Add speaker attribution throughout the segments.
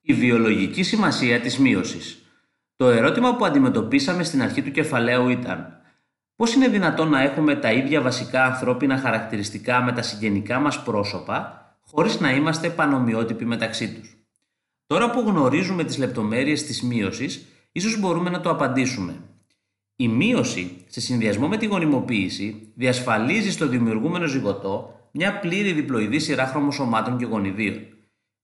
Speaker 1: Η βιολογική σημασία της μείωσης. Το ερώτημα που αντιμετωπίσαμε στην αρχή του κεφαλαίου ήταν πώς είναι δυνατόν να έχουμε τα ίδια βασικά ανθρώπινα χαρακτηριστικά με τα συγγενικά μας πρόσωπα χωρίς να είμαστε πανομοιότυποι μεταξύ τους; Τώρα που γνωρίζουμε τις λεπτομέρειες της μείωσης, ίσως μπορούμε να το απαντήσουμε. Η μείωση, σε συνδυασμό με τη γονιμοποίηση, διασφαλίζει στο δημιουργούμενο ζυγωτό μια πλήρη διπλοειδή σειρά χρωμοσωμάτων και γονιδίων.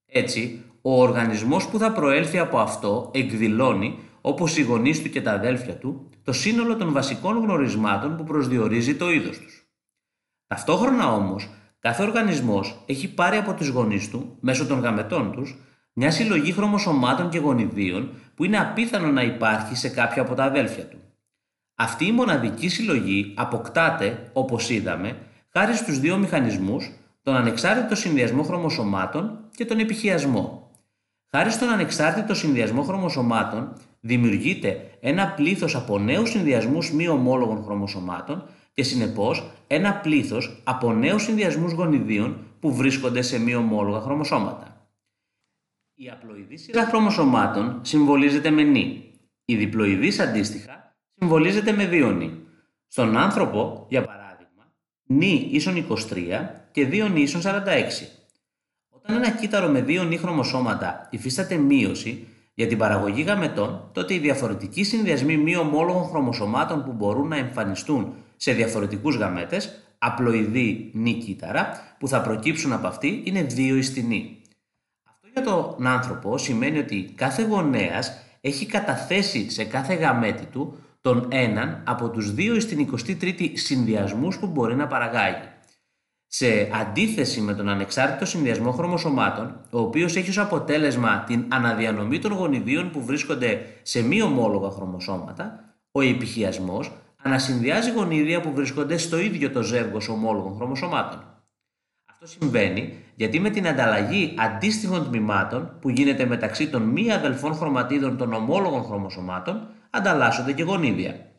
Speaker 1: Έτσι, ο οργανισμός που θα προέλθει από αυτό εκδηλώνει, όπως οι γονείς του και τα αδέλφια του, το σύνολο των βασικών γνωρισμάτων που προσδιορίζει το είδος τους. Ταυτόχρονα όμως, κάθε οργανισμός έχει πάρει από τους γονείς του, μέσω των γαμετών τους, μια συλλογή χρωμοσωμάτων και γονιδίων που είναι απίθανο να υπάρχει σε κάποια από τα αδέλφια του. Αυτή η μοναδική συλλογή αποκτάται, όπως είδαμε, χάρη στους δύο μηχανισμούς, τον ανεξάρτητο συνδυασμό χρωμοσωμάτων και τον επιχειασμό. Χάρη στον ανεξάρτητο συνδυασμό χρωμοσωμάτων δημιουργείται ένα πλήθος από νέους συνδυασμούς μη ομόλογων χρωμοσωμάτων και συνεπώς ένα πλήθος από νέους συνδυασμούς γονιδίων που βρίσκονται σε μη ομόλογα χρωμοσώματα. Η απλοειδή σειρά χρωμοσωμάτων συμβολίζεται με νη. Η διπλοειδής αντίστοιχα συμβολίζεται με δύο νη. Στον άνθρωπο, για παράδειγμα, νη ίσον 23 και 2 νη ίσον 46. Όταν ένα κύτταρο με δύο νη χρωμοσώματα υφίσταται μείωση για την παραγωγή γαμετών, τότε οι διαφορετικοί συνδυασμοί μη ομόλογων χρωμοσωμάτων που μπορούν να εμφανιστούν σε διαφορετικούς γαμέτες, απλοειδή νη κύτταρα, που θα προκύψουν από αυτή είναι δύο ιστινοί. Αυτό για τον άνθρωπο σημαίνει ότι κάθε γονέας έχει καταθέσει σε κάθε γαμέτη του τον έναν από τους δύο στην 23η συνδυασμούς που μπορεί να παραγάγει. Σε αντίθεση με τον ανεξάρτητο συνδυασμό χρωμοσωμάτων, ο οποίος έχει ως αποτέλεσμα την αναδιανομή των γονιδίων που βρίσκονται σε μη ομόλογα χρωμοσώματα, ο επιχειασμός ανασυνδυάζει γονίδια που βρίσκονται στο ίδιο το ζεύγος ομόλογων χρωμοσωμάτων. Αυτό συμβαίνει γιατί με την ανταλλαγή αντίστοιχων τμήματων που γίνεται μεταξύ των μη αδελφών χρωματίδων των ομόλογων χρωμοσωμάτων, ανταλλάσσονται και γονίδια.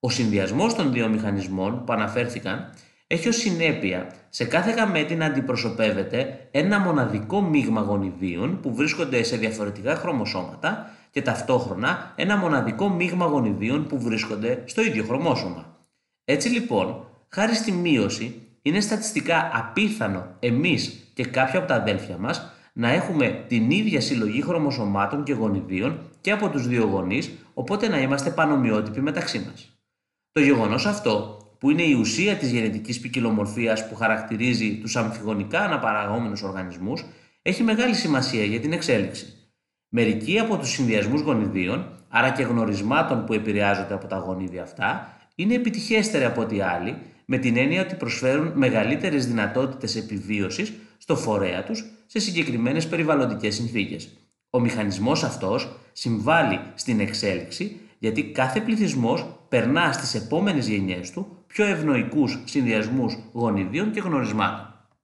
Speaker 1: Ο συνδυασμός των δύο μηχανισμών που αναφέρθηκαν έχει ως συνέπεια σε κάθε γαμέτη να αντιπροσωπεύεται ένα μοναδικό μείγμα γονιδίων που βρίσκονται σε διαφορετικά χρωμοσώματα και ταυτόχρονα ένα μοναδικό μείγμα γονιδίων που βρίσκονται στο ίδιο χρωμόσωμα. Έτσι λοιπόν, χάρη στη μείωση, είναι στατιστικά απίθανο εμείς και κάποια από τα αδέλφια μας να έχουμε την ίδια συλλογή χρωμοσωμάτων και γονιδίων και από τους δύο γονείς, οπότε να είμαστε πανομοιότυποι μεταξύ μας. Το γεγονός αυτό, που είναι η ουσία της γενετικής ποικιλομορφίας που χαρακτηρίζει τους αμφιγονικά αναπαραγόμενους οργανισμούς, έχει μεγάλη σημασία για την εξέλιξη. Μερικοί από τους συνδυασμούς γονιδίων, άρα και γνωρισμάτων που επηρεάζονται από τα γονίδια αυτά, είναι επιτυχέστεροι από ό,τι άλλοι, με την έννοια ότι προσφέρουν μεγαλύτερες δυνατότητες επιβίωσης στο φορέα τους σε συγκεκριμένες περιβαλλοντικές συνθήκες. Ο μηχανισμός αυτός συμβάλλει στην εξέλιξη γιατί κάθε πληθυσμός περνά στις επόμενες γενιές του πιο ευνοϊκούς συνδυασμούς γονιδίων και γνωρισμάτων.